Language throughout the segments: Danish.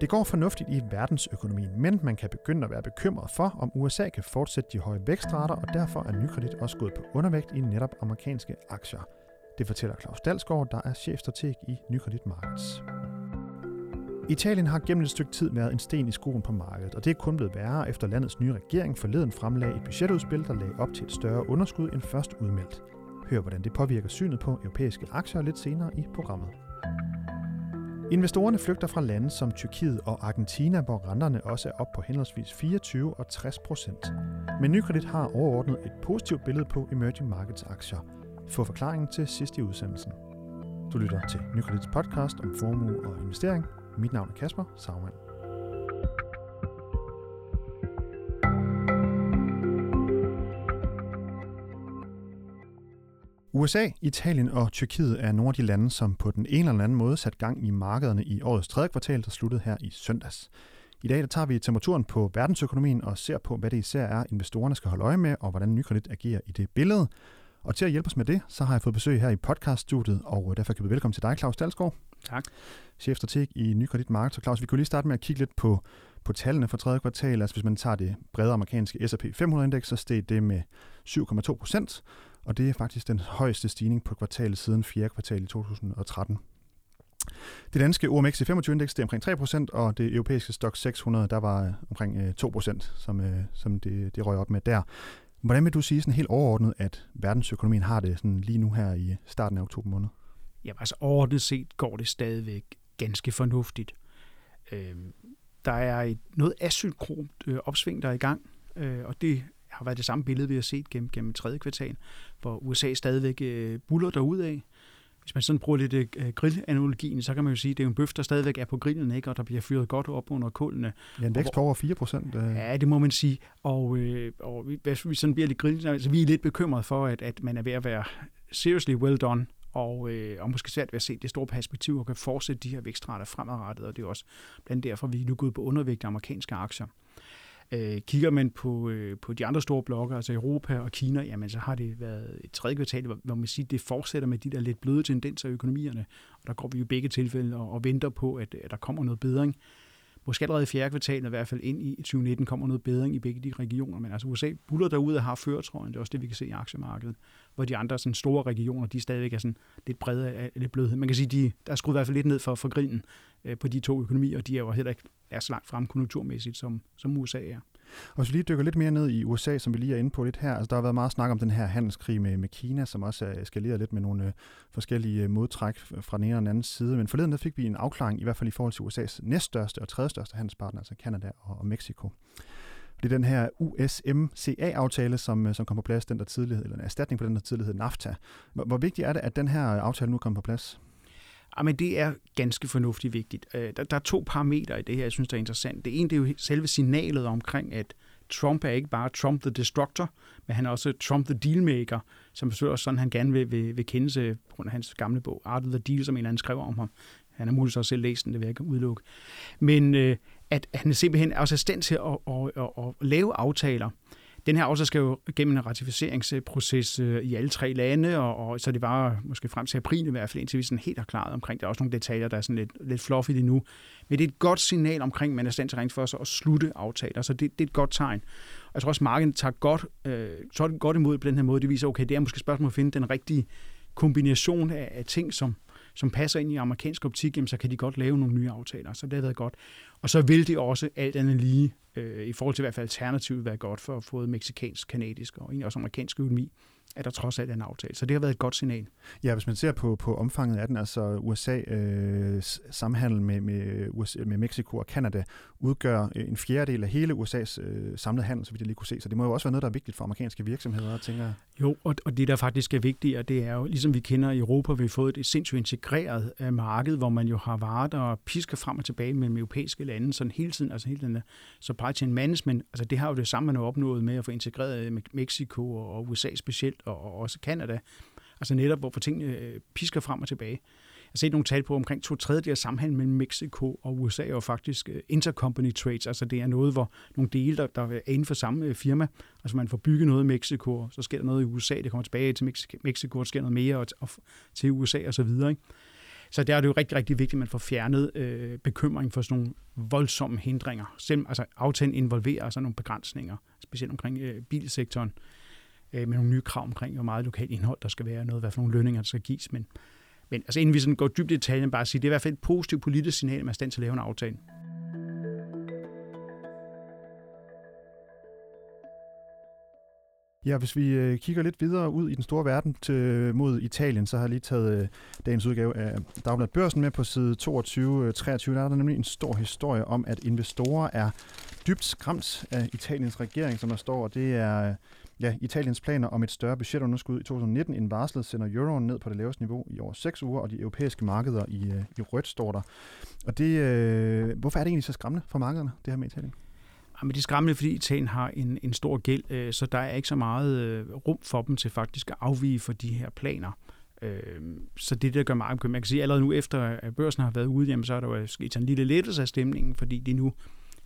Det går fornuftigt i verdensøkonomien, men man kan begynde at være bekymret for, om USA kan fortsætte de høje vækstrater, og derfor er nykredit også gået på undervægt i netop amerikanske aktier. Det fortæller Claus Dalsgaard, der er chefstrateg i Nykredit Markets. Italien har gennem et stykke tid været en sten i skoen på markedet, og det er kun blevet værre efter landets nye regering forleden fremlagde et budgetudspil, der lagde op til et større underskud end først udmeldt. Hør, hvordan det påvirker synet på europæiske aktier lidt senere i programmet. Investorerne flygter fra lande som Tyrkiet og Argentina, hvor renterne også er op på henholdsvis 24 og 60 procent. Men Nykredit har overordnet et positivt billede på emerging markets aktier. Få forklaringen til sidst i udsendelsen. Du lytter til Nykredits podcast om formue og investering. Mit navn er Kasper Sagmann. USA, Italien og Tyrkiet er nogle af de lande, som på den ene eller anden måde sat gang i markederne i årets tredje kvartal, der sluttede her i søndags. I dag der tager vi temperaturen på verdensøkonomien og ser på, hvad det især er, investorerne skal holde øje med, og hvordan nykredit agerer i det billede. Og til at hjælpe os med det, så har jeg fået besøg her i podcaststudiet, og derfor kan vi velkommen til dig, Claus Dalsgaard. Tak. Chefstrateg i Nykredit Markets. Så Claus, vi kunne lige starte med at kigge lidt på, på tallene for tredje kvartal. Altså hvis man tager det brede amerikanske S&P 500-indeks, så steg det med 7,2 procent, og det er faktisk den højeste stigning på kvartalet siden 4. kvartal i 2013. Det danske OMX 25-indeks er omkring 3%, og det europæiske Stock 600, der var øh, omkring øh, 2%, som, øh, som det, det røg op med der. Hvordan vil du sige sådan helt overordnet, at verdensøkonomien har det sådan lige nu her i starten af oktober måned? Ja, altså overordnet set går det stadigvæk ganske fornuftigt. Øh, der er et noget asynkront øh, opsving, der er i gang, øh, og det har været det samme billede, vi har set gennem, gennem tredje kvartal, hvor USA stadigvæk øh, buller derud af. Hvis man sådan bruger lidt øh, grillanalogien, så kan man jo sige, at det er en bøf, der stadigvæk er på grillen, ikke? og der bliver fyret godt op under kulene. Ja, en vækst på over 4 procent. Øh. Ja, det må man sige. Og, øh, og hvis vi sådan bliver lidt grillen, altså vi er lidt bekymret for, at, at man er ved at være seriously well done og, øh, og måske svært ved at se det store perspektiv og kan fortsætte de her vækstrater fremadrettet, og det er også blandt derfor, vi er nu gået på undervægt af amerikanske aktier. Øh, kigger man på, øh, på de andre store blokke, altså Europa og Kina, jamen så har det været et tredje kvartal, hvor, hvor man siger, det fortsætter med de der lidt bløde tendenser i økonomierne, og der går vi jo begge tilfælde og, og venter på, at, at der kommer noget bedring. Måske allerede i fjerde kvartal, i hvert fald ind i 2019, kommer noget bedring i begge de regioner, men altså USA buller derude og har føretrøjen, det er også det, vi kan se i aktiemarkedet, hvor de andre sådan store regioner, de stadigvæk er sådan lidt brede af lidt blødhed. Man kan sige, de, der er skruet i hvert fald lidt ned for, for grinen øh, på de to økonomier, og de er jo heller ikke er så langt frem konjunkturmæssigt, som, som USA er. Og hvis vi lige dykker lidt mere ned i USA, som vi lige er inde på lidt her, altså der har været meget snak om den her handelskrig med, med Kina, som også er eskaleret lidt med nogle øh, forskellige øh, modtræk fra den ene og den anden side. Men forleden der fik vi en afklaring, i hvert fald i forhold til USA's næststørste og tredje største handelspartner, altså Canada og, og Mexico. Det er den her USMCA-aftale, som, øh, som kom på plads, den der tidlighed, eller en erstatning på den der tidlighed NAFTA. Hvor, hvor vigtigt er det, at den her øh, aftale nu kommer på plads? Ah, Jamen, det er ganske fornuftigt vigtigt. Øh, der, der er to parametre i det her, jeg synes, der er interessant. Det ene det er jo selve signalet omkring, at Trump er ikke bare Trump the Destructor, men han er også Trump the Dealmaker, som selvfølgelig også sådan, han gerne vil, vil, vil kende sig på grund af hans gamle bog, Art of the Deal, som en eller anden skrev om ham. Han har muligvis også selv læst den, det vil jeg ikke udelukke. Men øh, at han simpelthen er også i stand til at, at, at, at, at lave aftaler, den her aftale skal jo gennem en ratificeringsproces øh, i alle tre lande, og, og så det var måske frem til april i hvert fald, indtil vi sådan helt har klaret omkring. Der er også nogle detaljer, der er sådan lidt, lidt fluffy endnu. Men det er et godt signal omkring, at man er stand til rent for sig at slutte aftaler, så det, det er et godt tegn. Og jeg tror også, markedet tager godt, øh, tager godt imod på den her måde. Det viser, okay, det er måske spørgsmål at finde den rigtige kombination af, af ting, som, som passer ind i amerikansk optik, jamen, så kan de godt lave nogle nye aftaler. Så det har været godt. Og så vil det også alt andet lige, øh, i forhold til i hvert fald alternativet, være godt for at få meksikansk, kanadisk og egentlig også amerikansk økonomi at der trods alt er en aftale. Så det har været et godt signal. Ja, hvis man ser på, på omfanget af den, altså USA øh, samhandel med, med, USA, med Mexico og Kanada udgør øh, en fjerdedel af hele USA's øh, samlede handel, så vidt jeg lige kunne se. Så det må jo også være noget, der er vigtigt for amerikanske virksomheder, tænker jeg. Jo, og, og det, der faktisk er vigtigt, det er jo, ligesom vi kender i Europa, vi har fået et sindssygt integreret øh, marked, hvor man jo har varer, der pisker frem og tilbage mellem europæiske lande, sådan hele tiden, altså hele den supply chain management, altså det har jo det samme, man har opnået med at få integreret Mexico og USA specielt, og også Kanada. Altså netop, hvor tingene øh, pisker frem og tilbage. Jeg har set nogle tal på omkring to tredjedel af samhandel mellem Mexico og USA er faktisk øh, intercompany trades, altså det er noget, hvor nogle dele, der, der er inden for samme øh, firma, altså man får bygget noget i Mexico, så sker der noget i USA, det kommer tilbage til Mexico, der sker noget mere og, og til USA og så videre. Ikke? Så der er det jo rigtig, rigtig vigtigt, at man får fjernet øh, bekymring for sådan nogle voldsomme hindringer. Selv, altså aftalen involverer sådan nogle begrænsninger, specielt omkring øh, bilsektoren, øh, øh, med nogle nye krav omkring, hvor meget lokalt indhold der skal være, noget, hvad for nogle lønninger der skal gives. Men, men altså inden vi sådan går dybt i detaljen, bare at sige, det er i hvert fald et positivt politisk signal, at man er stand til at lave en aftale. Ja, hvis vi øh, kigger lidt videre ud i den store verden til, mod Italien, så har jeg lige taget øh, dagens udgave af Dagbladet Børsen med på side 22-23. Øh, der er der nemlig en stor historie om, at investorer er dybt skræmt af Italiens regering, som der står, og det er ja, Italiens planer om et større budgetunderskud i 2019 end varslet sender euroen ned på det laveste niveau i over 6 uger, og de europæiske markeder i, øh, i rødt står der. Og det, øh, hvorfor er det egentlig så skræmmende for markederne, det her med Italien? Jamen, det er skræmmende, fordi Italien har en, en stor gæld, øh, så der er ikke så meget øh, rum for dem til faktisk at afvige for de her planer. Øh, så det, der gør meget Man kan sige, at allerede nu efter at børsen har været ude, jamen, så er der jo altså sket en lille lettelse af stemningen, fordi de nu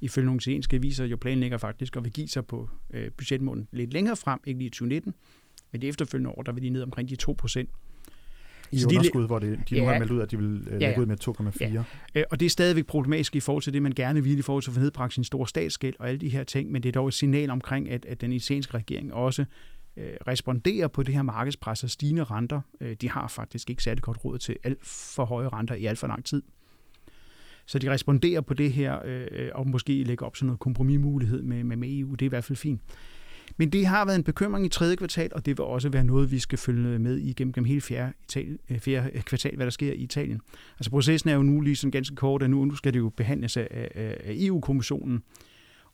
ifølge nogle italienske aviser jo planlægger faktisk at vil give sig på øh, budgetmålen lidt længere frem, ikke lige i 2019, men det efterfølgende år, der vil de ned omkring de 2 procent. I underskud, hvor det, de ja, nu har meldt ud, at de vil øh, lægge ja, ud med 2,4. Ja. Øh, og det er stadigvæk problematisk i forhold til det, man gerne vil i forhold til at få nedbragt sin store statsgæld og alle de her ting, men det er dog et signal omkring, at, at den italienske regering også øh, responderer på det her markedspres og stigende renter. Øh, de har faktisk ikke særlig godt råd til alt for høje renter i alt for lang tid. Så de responderer på det her, øh, øh og måske lægger op sådan noget kompromismulighed med, med, med EU. Det er i hvert fald fint. Men det har været en bekymring i tredje kvartal, og det vil også være noget, vi skal følge med i gennem, gennem hele fjerde, Italien, øh, fjerde øh, kvartal, hvad der sker i Italien. Altså processen er jo nu lige sådan ganske kort, og nu, skal det jo behandles af, af, af EU-kommissionen,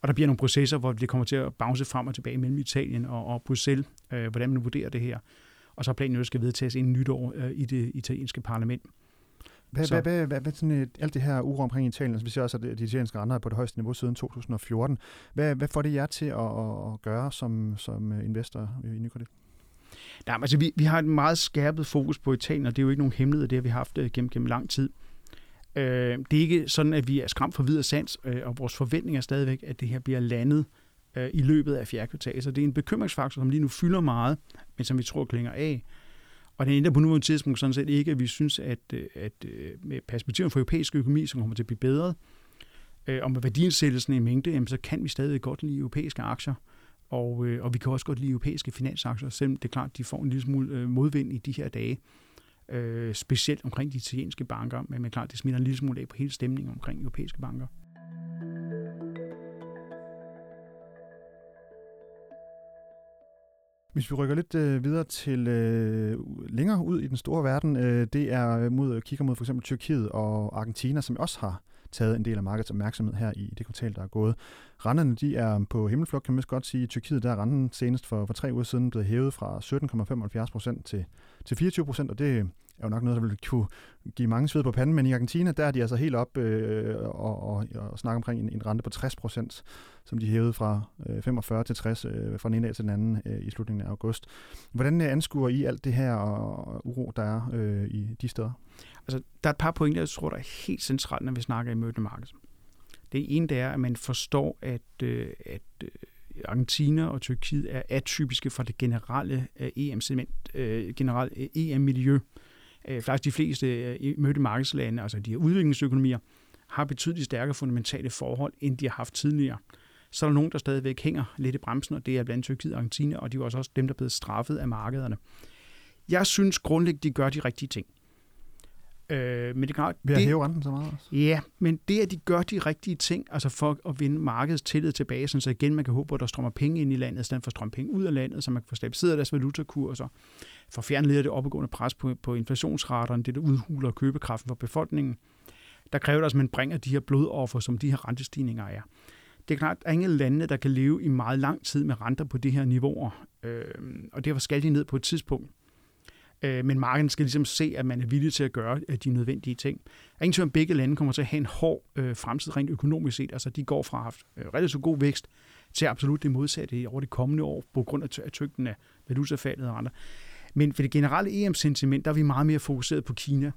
og der bliver nogle processer, hvor det kommer til at bounce frem og tilbage mellem Italien og, og Bruxelles, øh, hvordan man vurderer det her. Og så er planen, at skal vedtages inden nytår øh, i det italienske parlament. Hvad, hvad, hvad, hvad, hvad sådan et, alt det her uro omkring Italien, altså vi ser også, at de italienske renter er på det højeste niveau siden 2014. Hvad, hvad får det jer til at, at gøre som, som investor i Nykredit? Nej, altså vi, vi har et meget skærpet fokus på Italien, og det er jo ikke nogen hemmelighed, det har vi haft øh, gennem, gennem lang tid. Øh, det er ikke sådan, at vi er skræmt for videre sands, øh, og vores forventning er stadigvæk, at det her bliver landet øh, i løbet af fjerde kvartal. Så det er en bekymringsfaktor, som lige nu fylder meget, men som vi tror klinger af. Og den ændrer på nuværende tidspunkt sådan set ikke, at vi synes, at, øh, at øh, med perspektiven for europæisk økonomi, som kommer til at blive bedre, øh, og med værdiansættelsen i mængde, jamen, så kan vi stadig godt lide europæiske aktier. Og, og vi kan også godt lide europæiske finansaktier, selvom det er klart, de får en lille smule modvind i de her dage. Øh, specielt omkring de italienske banker, men det er klart, det smitter en lille smule af på hele stemningen omkring europæiske banker. Hvis vi rykker lidt øh, videre til øh, længere ud i den store verden, øh, det er øh, mod øh, kigger mod for eksempel Tyrkiet og Argentina, som også har taget en del af markedets opmærksomhed her i det kvartal, der er gået. Renterne de er på himmelflugt, kan man godt sige. I Tyrkiet der er renten senest for, for tre uger siden blevet hævet fra 17,75 procent til, til 24 procent, og det er jo nok noget, der vil kunne give mange sved på panden, men i Argentina, der er de altså helt op øh, og, og, og snakker omkring en, en rente på 60 procent, som de hævede fra øh, 45 til 60 øh, fra den ene dag til den anden øh, i slutningen af august. Hvordan øh, anskuer I alt det her og uro, der er øh, i de steder? Altså, der er et par pointer, jeg tror, der er helt centralt, når vi snakker i mødemarkedet. Det ene det er, at man forstår, at, øh, at øh, Argentina og Tyrkiet er atypiske for det generelle øh, EM-segment, øh, generelle øh, EM-miljø øh, faktisk de fleste øh, mødte markedslande, altså de her udviklingsøkonomier, har betydeligt stærkere fundamentale forhold, end de har haft tidligere. Så er der nogen, der stadigvæk hænger lidt i bremsen, og det er blandt Tyrkiet og Argentina, og de er også dem, der er blevet straffet af markederne. Jeg synes grundlæggende, de gør de rigtige ting. Øh, men det, klart, Ved at det, hæve renten så meget også? Ja, men det, at de gør de rigtige ting, altså for at vinde markedets tillid tilbage, så igen man kan håbe på, at der strømmer penge ind i landet, i stedet for at strømme penge ud af landet, så man kan få stabiliseret deres valutakurser, for fjernet lidt af det opadgående pres på, på inflationsraterne, det der udhuler købekraften for befolkningen. Der kræver det altså, at man bringer de her blodoffer, som de her rentestigninger er. Det er klart, at der er ingen lande, der kan leve i meget lang tid med renter på de her niveauer, øh, og derfor skal de ned på et tidspunkt. Øh, men markedet skal ligesom se, at man er villig til at gøre øh, de nødvendige ting. Der er ingen tvivl om, begge lande kommer til at have en hård øh, fremtid rent økonomisk set. Altså, de går fra at have haft øh, relativt god vækst til absolut det modsatte over det kommende år, på grund af tygten af valutafaldet og andre. Men for det generelle EM-sentiment, der er vi meget mere fokuseret på Kina.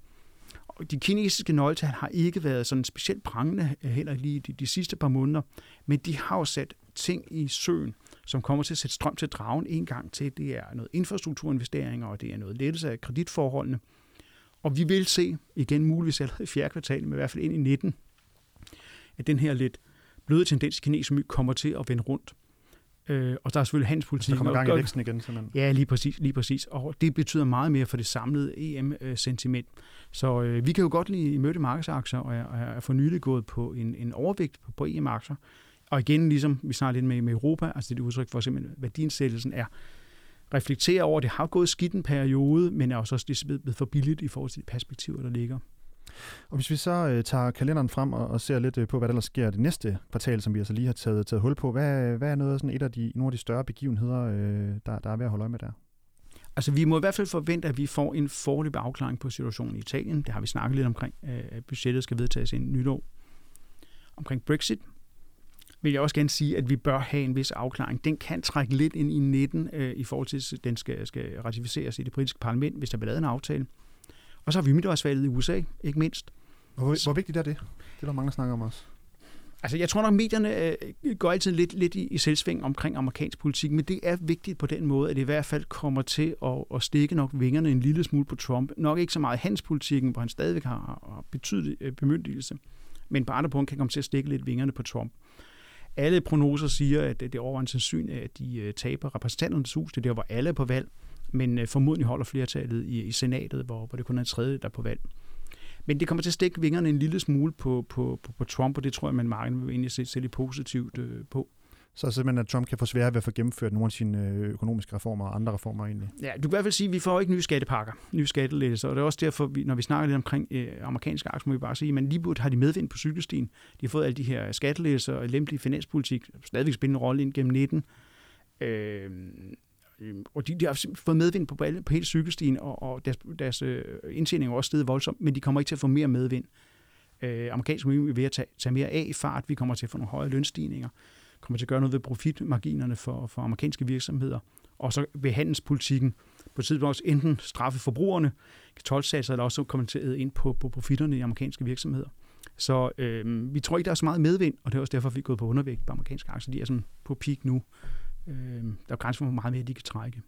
Og de kinesiske nøgletal har ikke været sådan specielt prangende øh, heller lige de, de sidste par måneder, men de har jo sat ting i søen, som kommer til at sætte strøm til dragen en gang til. Det er noget infrastrukturinvesteringer, og det er noget lettelse af kreditforholdene. Og vi vil se, igen muligvis allerede i fjerde kvartal, men i hvert fald ind i 19, at den her lidt bløde tendens i kinesisk økonomi kommer til at vende rundt. Øh, og der er selvfølgelig handelspolitik. Der kommer gang i væksten igen, simpelthen. Ja, lige præcis, lige præcis. Og det betyder meget mere for det samlede EM-sentiment. Så øh, vi kan jo godt lide møde markedsaktier, og er, er for nylig gået på en, en overvægt på, på EM-aktier. Og igen, ligesom vi snakker lidt med, med Europa, altså det er et udtryk for simpelthen, at værdiansættelsen er reflektere over, at det har gået skidt en periode, men er også blevet for billigt i forhold til de perspektiver, der ligger. Og hvis vi så øh, tager kalenderen frem og, og ser lidt øh, på, hvad der sker det næste kvartal, som vi altså lige har taget, taget hul på, hvad, hvad er noget, sådan et af de, nogle af de større begivenheder, øh, der, der er ved at holde øje med der? Altså, vi må i hvert fald forvente, at vi får en forløb afklaring på situationen i Italien. Det har vi snakket lidt omkring. Øh, budgettet skal vedtages i nytår. Omkring Brexit vil jeg også gerne sige, at vi bør have en vis afklaring. Den kan trække lidt ind i 19 øh, i forhold til, at den skal, skal ratificeres i det britiske parlament, hvis der bliver lavet en aftale. Og så har vi midtvejsvalget i USA, ikke mindst. Hvor, hvor vigtigt er det? Det er der mange, der snakker om også. Altså, jeg tror nok, medierne øh, går altid lidt, lidt i, i selvsving omkring amerikansk politik, men det er vigtigt på den måde, at det i hvert fald kommer til at, at stikke nok vingerne en lille smule på Trump. Nok ikke så meget hans politikken, hvor han stadigvæk har, har betydelig øh, bemyndigelse, men på andre punkter kan komme til at stikke lidt vingerne på Trump. Alle prognoser siger, at det er over en at de øh, taber repræsentanternes hus. Det er der, hvor alle er på valg, men øh, formodentlig holder flertallet i, i senatet, hvor, hvor det kun er en tredje, der er på valg. Men det kommer til at stikke vingerne en lille smule på, på, på, på Trump, og det tror jeg, man markedet vil egentlig se, se lidt positivt øh, på. Så simpelthen, at Trump kan få svært ved at få gennemført nogle af sine øh, økonomiske reformer og andre reformer egentlig? Ja, du kan i hvert fald sige, at vi får ikke nye skattepakker, nye skattelettelser, og det er også derfor, vi, når vi snakker lidt omkring øh, amerikanske aktier, må vi bare sige, at lige har de medvind på cykelstien. De har fået alle de her skattelettelser og lempelig finanspolitik, stadigvæk spiller en rolle ind gennem 19. Øh, øhm, og de, de har fået medvind på, på hele cykelstien, og, og deres, deres øh, indtjening er også steget voldsomt, men de kommer ikke til at få mere medvind. Øh, amerikansk økonomi vil ved at tage, tage mere af i fart, vi kommer til at få nogle høje lønstigninger kommer til at gøre noget ved profitmarginerne for, for amerikanske virksomheder. Og så vil handelspolitikken på et tidspunkt også enten straffe forbrugerne, tolvsatser, eller også komme til at ind på, på profitterne i amerikanske virksomheder. Så øh, vi tror ikke, der er så meget medvind, og det er også derfor, vi er gået på undervægt på amerikanske aktier. De er sådan på peak nu. Øh, der er grænser for, hvor meget mere de kan trække.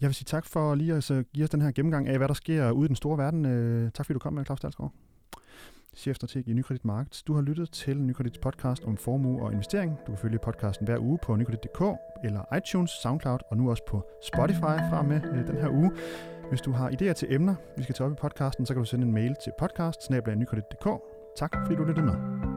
Jeg vil sige tak for lige at øh, give os den her gennemgang af, hvad der sker ude i den store verden. Øh, tak fordi du kom med, Claus Dalsgaard chefstrateg i Nykredit Markets. Du har lyttet til Nykredits podcast om formue og investering. Du kan følge podcasten hver uge på nykredit.dk eller iTunes, SoundCloud og nu også på Spotify fra med øh, den her uge. Hvis du har idéer til emner, vi skal tage op i podcasten, så kan du sende en mail til podcast Tak fordi du lyttede med.